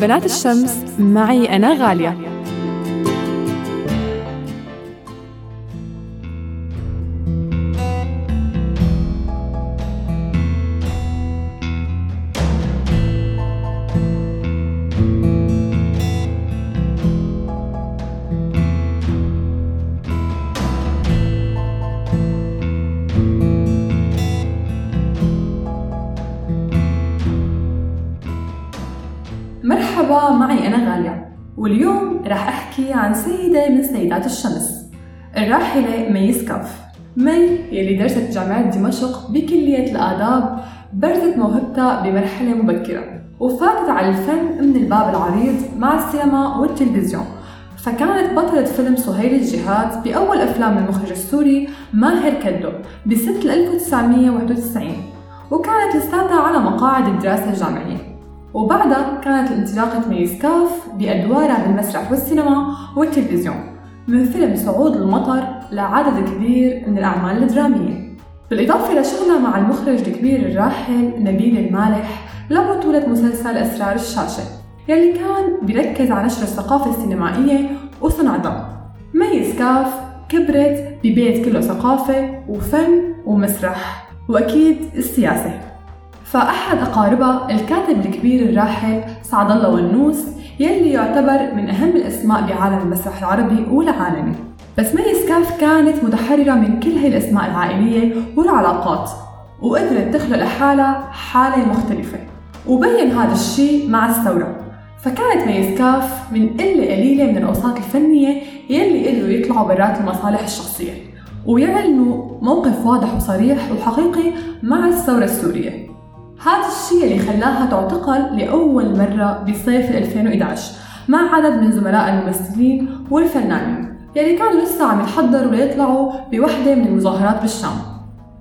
بنات الشمس معي أنا غالية. مرحبا معي أنا غالية. واليوم راح أحكي عن سيدة من سيدات الشمس الراحلة مي سكاف مي يلي درست جامعة دمشق بكلية الآداب برزت موهبتها بمرحلة مبكرة وفاتت على الفن من الباب العريض مع السينما والتلفزيون. فكانت بطلة فيلم سهيل الجهاد بأول أفلام المخرج السوري ماهر كدو بسنة 1991 وكانت لساتها على مقاعد الدراسة الجامعية. وبعدها كانت انطلاقة ميسكاف بأدوارها بالمسرح والسينما والتلفزيون من فيلم صعود المطر لعدد كبير من الأعمال الدرامية. بالإضافة لشغلها مع المخرج الكبير الراحل نبيل المالح لبطولة مسلسل أسرار الشاشة يلي كان بيركز على نشر الثقافة السينمائية وصنعتها مي سكاف كبرت ببيت كله ثقافة وفن ومسرح وأكيد السياسة. فأحد أقاربها الكاتب الكبير الراحل سعد الله ونوس يلي يعتبر من أهم الأسماء بعالم المسرح العربي والعالمي. بس مي سكاف كانت متحررة من كل هاي الأسماء العائلية والعلاقات وقدرت تخلق لحالها حالة مختلفة وبين هذا الشيء مع الثورة. فكانت مي سكاف من قلة قليلة من الأوساط الفنية يلي قدروا يطلعوا برات المصالح الشخصية ويعلنوا موقف واضح وصريح وحقيقي مع الثورة السورية. هذا الشيء اللي خلاها تعتقل لأول مرة بصيف 2011 مع عدد من زملاء الممثلين والفنانين يلي كانوا لسه عم يتحضروا ليطلعوا بوحدة من المظاهرات بالشام.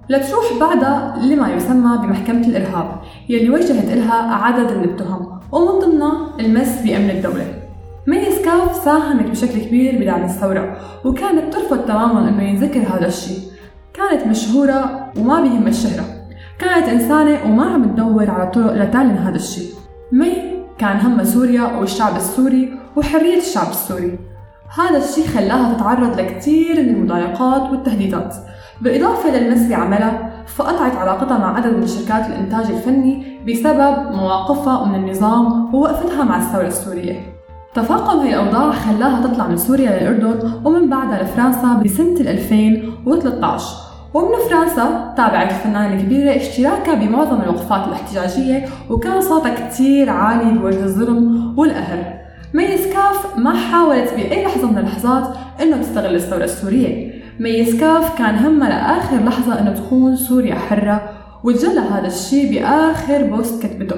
لتروح بعدها لما يسمى بمحكمة الإرهاب يلي وجهت إلها عدد من التهم ومن ضمنها المس بأمن الدولة. مي سكاف ساهمت بشكل كبير بدعم الثورة وكانت ترفض تماما أنه ينذكر هذا الشيء. كانت مشهورة وما بيهم الشهرة. كانت إنسانة وما عم تدور على طرق لتعلن هذا الشيء. مي كان همها سوريا والشعب السوري وحرية الشعب السوري. هذا الشيء خلاها تتعرض لكثير من المضايقات والتهديدات. بالإضافة للمس بعملها فقطعت علاقتها مع عدد من شركات الإنتاج الفني بسبب مواقفها من النظام ووقفتها مع الثورة السورية. تفاقم هي الأوضاع خلاها تطلع من سوريا للأردن ومن بعدها لفرنسا بسنة 2013 ومن فرنسا تابعت الفنانة الكبيرة اشتراكها بمعظم الوقفات الاحتجاجية وكان صوتها كتير عالي بوجه الظلم والقهر مي سكاف ما حاولت بأي لحظة من اللحظات إنه تستغل الثورة السورية. مي سكاف كان همها لآخر لحظة إنه تكون سوريا حرة وتجلى هذا الشيء بآخر post كتبته.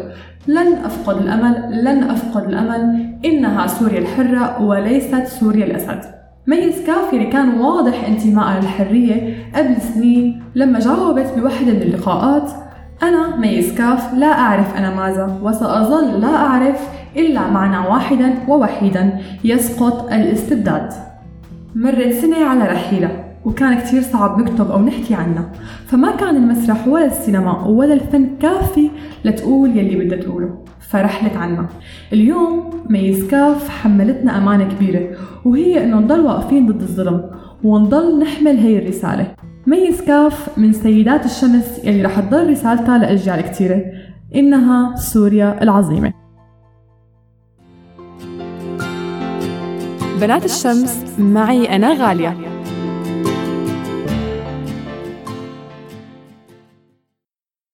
لن أفقد الأمل لن أفقد الأمل إنها سوريا الحرة وليست سوريا الأسد. مي سكاف اللي كان واضح انتمائها للحرية قبل سنين لما جاوبت بوحدة من اللقاءات. أنا مي سكاف لا أعرف أنا ماذا وسأظل لا أعرف إلا معنى واحدا ووحيدا يسقط الاستبداد. مرت سنة على رحيلة وكان كتير صعب نكتب أو نحكي عنها. فما كان المسرح ولا السينما ولا الفن كافي لتقول يلي بدها تقوله. فرحلت عنا. اليوم ميسكاف حملتنا أمانة كبيرة وهي إنه نضل واقفين ضد الظلم ونضل نحمل هي الرسالة. ميسكاف من سيدات الشمس يلي رح تضل رسالتها لأجيال كتيرة إنها سوريا العظيمة. بنات الشمس معي أنا غالية.